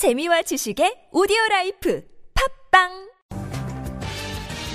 재미와 지식의 오디오 life 팟빵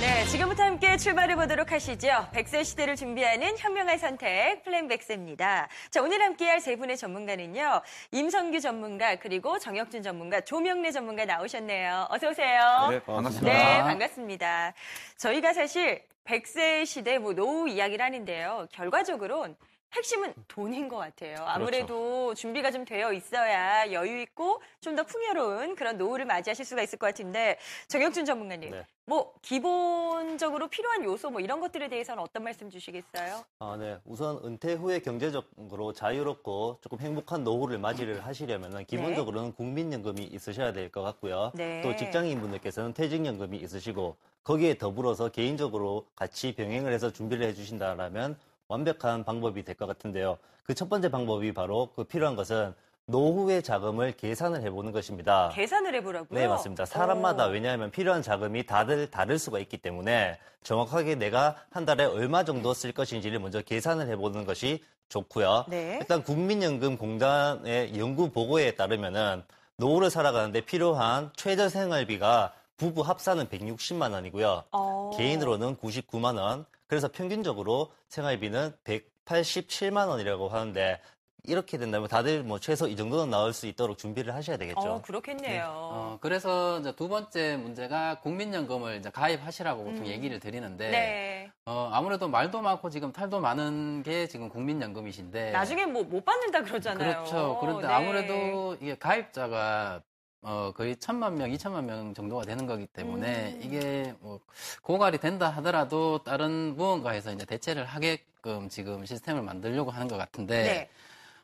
네, 지금부터 함께 출발해 보도록 하시죠. 백세 시대를 준비하는 현명한 선택 플랜 백세입니다. 자, 오늘 함께할 세 분의 전문가는요. 임성규 전문가 그리고 정혁준 전문가, 조명래 전문가 나오셨네요. 어서 오세요. 네, 반갑습니다. 네, 반갑습니다. 저희가 사실 백세 시대 뭐 노후 이야기를 하는데요. 결과적으로는 핵심은 돈인 것 같아요. 아무래도 준비가 좀 되어 있어야 여유 있고 좀 더 풍요로운 그런 노후를 맞이하실 수가 있을 것 같은데 정혁준 전문가님, 네. 뭐 기본적으로 필요한 요소 뭐 이런 것들에 대해서는 어떤 말씀 주시겠어요? 아, 네. 우선 은퇴 후에 경제적으로 자유롭고 조금 행복한 노후를 맞이를 하시려면 기본적으로는 국민연금이 있으셔야 될 것 같고요. 네. 또 직장인분들께서는 퇴직연금이 있으시고 거기에 더불어서 개인적으로 같이 병행을 해서 준비를 해주신다라면 완벽한 방법이 될 것 같은데요. 그 첫 번째 방법이 바로 그 필요한 것은 노후의 자금을 계산을 해보는 것입니다. 계산을 해보라고요? 네, 맞습니다. 사람마다 오. 왜냐하면 필요한 자금이 다들 다를 수가 있기 때문에 정확하게 내가 한 달에 얼마 정도 쓸 것인지를 먼저 계산을 해보는 것이 좋고요. 네. 일단 국민연금공단의 연구 보고에 따르면은 노후를 살아가는데 필요한 최저 생활비가 부부 합산은 160만 원이고요. 어. 개인으로는 99만 원. 그래서 평균적으로 생활비는 187만 원이라고 하는데 이렇게 된다면 다들 뭐 최소 이 정도는 나올 수 있도록 준비를 하셔야 되겠죠. 어, 그렇겠네요. 어, 그래서 이제 두 번째 문제가 국민연금을 이제 가입하시라고 보통 얘기를 드리는데, 음. 네. 어, 아무래도 말도 많고 지금 탈도 많은 게 지금 국민연금이신데. 나중에 뭐 못 받는다 그러잖아요. 그렇죠. 그런데 네. 아무래도 이게 가입자가 어, 거의 천만 명, 이천만 명 정도가 되는 거기 때문에 음. 이게 뭐 고갈이 된다 하더라도 다른 무언가에서 이제 대체를 하게끔 지금 시스템을 만들려고 하는 것 같은데, 네.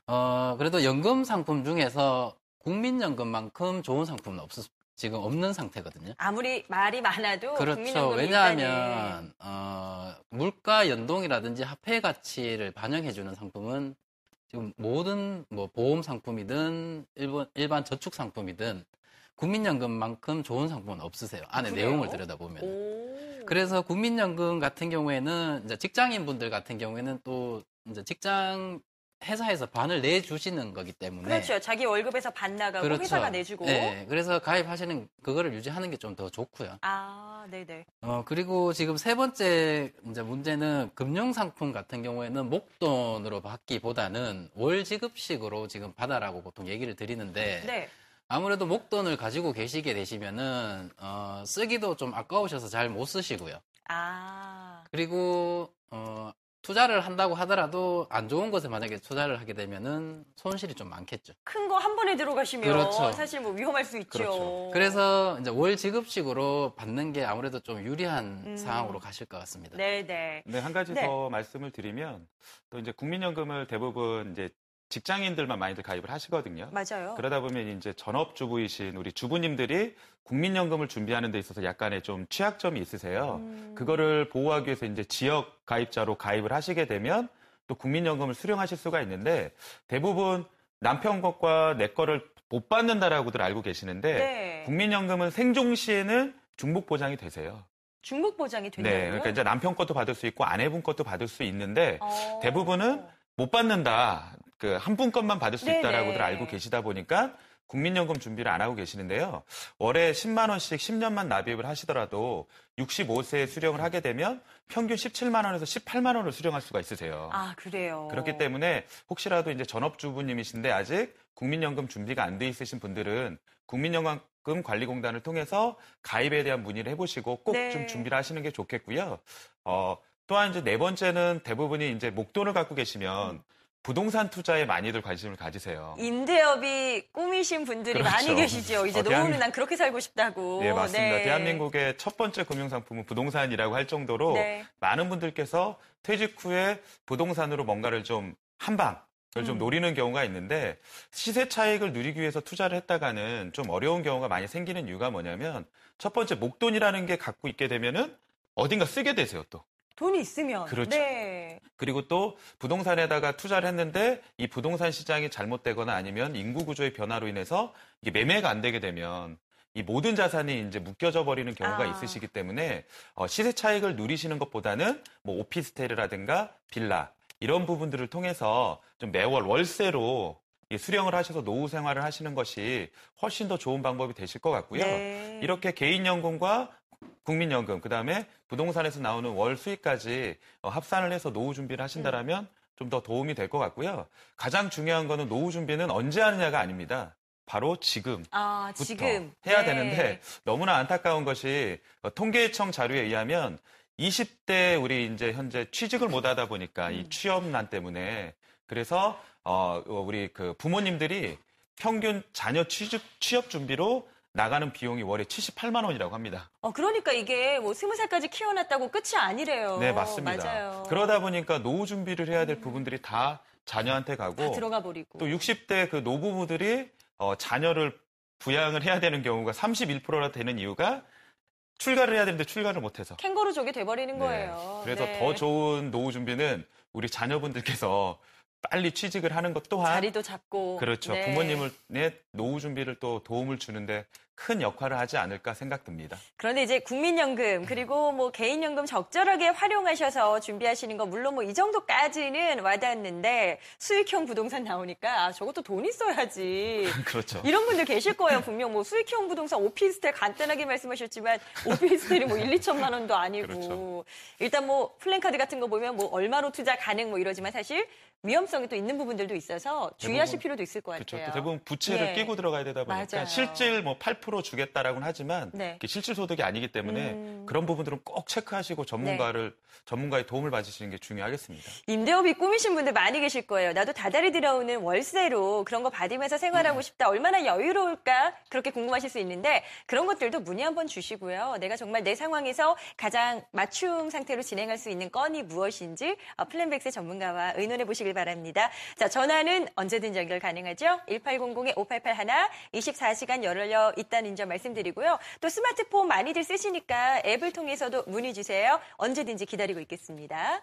어, 그래도 연금 상품 중에서 국민연금만큼 좋은 상품은 없, 지금 없는 상태거든요. 아무리 말이 많아도 그렇죠. 왜냐하면, 어, 물가 연동이라든지 화폐 가치를 반영해주는 상품은 지금 모든 뭐 보험 상품이든 일본, 일반 저축 상품이든 국민연금만큼 좋은 상품은 없으세요. 안에 그래요? 내용을 들여다보면. 오. 그래서 국민연금 같은 경우에는 이제 직장인 분들 같은 경우에는 또 이제 직장 회사에서 반을 내주시는 거기 때문에 그렇죠. 자기 월급에서 반 나가고 회사가 내주고. 네, 그래서 가입하시는 그거를 유지하는 게 좀 더 좋고요. 아, 네 네. 어 그리고 지금 세 번째 이제 문제는 금융 상품 같은 경우에는 목돈으로 받기보다는 월 지급식으로 지금 받아라고 보통 얘기를 드리는데 네. 아무래도 목돈을 가지고 계시게 되시면은 어, 쓰기도 좀 아까우셔서 잘 못 쓰시고요. 아. 그리고 어, 투자를 한다고 하더라도 안 좋은 것에 만약에 투자를 하게 되면은 손실이 좀 많겠죠. 큰 거 한 번에 들어가시면 그렇죠. 사실 뭐 위험할 수 있죠. 그렇죠. 그래서 이제 월 지급식으로 받는 게 아무래도 좀 유리한 음. 상황으로 가실 것 같습니다. 네네. 네, 한 가지 네. 더 말씀을 드리면 또 이제 국민연금을 대부분 이제 직장인들만 많이들 가입을 하시거든요. 맞아요. 그러다 보면 이제 전업주부이신 우리 주부님들이 국민연금을 준비하는 데 있어서 약간의 좀 취약점이 있으세요. 음. 그거를 보호하기 위해서 이제 지역 가입자로 가입을 하시게 되면 또 국민연금을 수령하실 수가 있는데 대부분 남편 것과 내 거를 못 받는다라고들 알고 계시는데 네. 국민연금은 생존 시에는 중복 보장이 되세요. 중복 보장이 네, 되나요? 그러니까 이제 남편 것도 받을 수 있고 아내분 것도 받을 수 있는데 어. 대부분은 못 받는다. 그 한 분 것만 받을 수. 있다라고들 알고 계시다 보니까 국민연금 준비를 안 하고 계시는데요. 월에 10만 원씩 10년만 납입을 하시더라도 65세에 수령을 하게 되면 평균 17만 원에서 18만 원을 수령할 수가 있으세요. 아, 그래요. 그렇기 때문에 혹시라도 이제 전업주부님이신데 아직 국민연금 준비가 안 돼 있으신 분들은 국민연금 관리공단을 통해서 가입에 대한 문의를 해보시고 꼭 네. 좀 준비를 하시는 게 좋겠고요. 어, 또한 이제 네 번째는 대부분이 이제 목돈을 갖고 계시면 부동산 투자에 많이들 관심을 가지세요. 임대업이 꿈이신 분들이 그렇죠. 많이 계시죠. 이제 어, 노후는 대한- 난 그렇게 살고 싶다고. 네, 맞습니다. 네. 대한민국의 첫 번째 금융상품은 부동산이라고 할 정도로 네. 많은 분들께서 퇴직 후에 부동산으로 뭔가를 좀 한방, 을좀 음. 노리는 경우가 있는데 시세 차익을 누리기 위해서 투자를 했다가는 좀 어려운 경우가 많이 생기는 이유가 뭐냐면 첫 번째 목돈이라는 게 갖고 있게 되면은 어딘가 쓰게 되세요 또. 돈이 있으면. 그렇죠. 네. 그리고 또 부동산에다가 투자를 했는데 이 부동산 시장이 잘못되거나 아니면 인구 구조의 변화로 인해서 이게 매매가 안 되게 되면 이 모든 자산이 이제 묶여져 버리는 경우가 아. 있으시기 때문에 어, 시세 차익을 누리시는 것보다는 뭐 오피스텔이라든가 빌라 이런 부분들을 통해서 좀 매월 월세로 이 수령을 하셔서 노후 생활을 하시는 것이 훨씬 더 좋은 방법이 되실 것 같고요. 네. 이렇게 개인 연금과 국민연금, 그 다음에 부동산에서 나오는 월 수익까지 어, 합산을 해서 노후 준비를 하신다라면 좀 더 도움이 될 것 같고요. 가장 중요한 거는 노후 준비는 언제 하느냐가 아닙니다. 바로 지금. 아, 부터 지금. 해야 네. 되는데 너무나 안타까운 것이 어, 통계청 자료에 의하면 20대 우리 이제 현재 취직을 못 하다 보니까 음. 이 취업난 때문에 그래서 어 어, 우리 그 부모님들이 평균 자녀 취직 취업 준비로 나가는 비용이 월에 78만 원이라고 합니다. 어, 그러니까 이게 뭐 스무 살까지 키워놨다고 끝이 아니래요. 네, 맞습니다. 어, 맞아요. 그러다 보니까 노후 준비를 해야 될 부분들이 다 자녀한테 다 가고 들어가 버리고. 또 60대 그 노부부들이 어, 자녀를 부양을 해야 되는 경우가 31%나 되는 이유가 출가를 해야 되는데 출가를 못해서. 캥거루족이 돼버리는 네. 거예요. 그래서 네. 더 좋은 노후 준비는 우리 자녀분들께서 빨리 취직을 하는 것 또한 자리도 잡고. 그렇죠. 네. 부모님을 내 노후 준비를 또 도움을 주는데 큰 역할을 하지 않을까 생각됩니다. 그런데 이제 국민연금 그리고 뭐 개인연금 적절하게 활용하셔서 준비하시는 거 물론 뭐 이 정도까지는 와닿는데 수익형 부동산 나오니까 아 저것도 돈 있어야지. 그렇죠. 이런 분들 계실 거예요. 분명 뭐 수익형 부동산 오피스텔 간단하게 말씀하셨지만 오피스텔이 뭐 1, 2천만 원도 아니고 그렇죠. 일단 뭐 플랜카드 같은 거 보면 뭐 얼마로 투자 가능 뭐 이러지만 사실 위험성이 또 있는 부분들도 있어서 주의하실 대부분- 필요도 있을 것 그렇죠. 같아요. 또 대부분 부채를 예. 끼고 들어가야 되다 보니까 맞아요. 실질 뭐8% 주겠다라고는 하지만 네. 실질 소득이 아니기 때문에 음. 그런 부분들은 꼭 체크하시고 전문가를 네. 전문가의 도움을 받으시는 게 중요하겠습니다. 임대업이 꿈이신 분들 많이 계실 거예요. 나도 다달이 들어오는 월세로 그런 거 받으면서 생활하고 음. 싶다. 얼마나 여유로울까? 그렇게 궁금하실 수 있는데 그런 것들도 문의 한번 주시고요. 내가 정말 내 상황에서 가장 맞춤 상태로 진행할 수 있는 건이 무엇인지 어, 플랜백세 전문가와 의논해 보시길 바랍니다. 자, 전화는 언제든 연결 가능하죠. 1800-5881 24시간 열려 있 다는 점 말씀드리고요. 또 스마트폰 많이들 쓰시니까 앱을 통해서도 문의 주세요. 언제든지 기다리고 있겠습니다.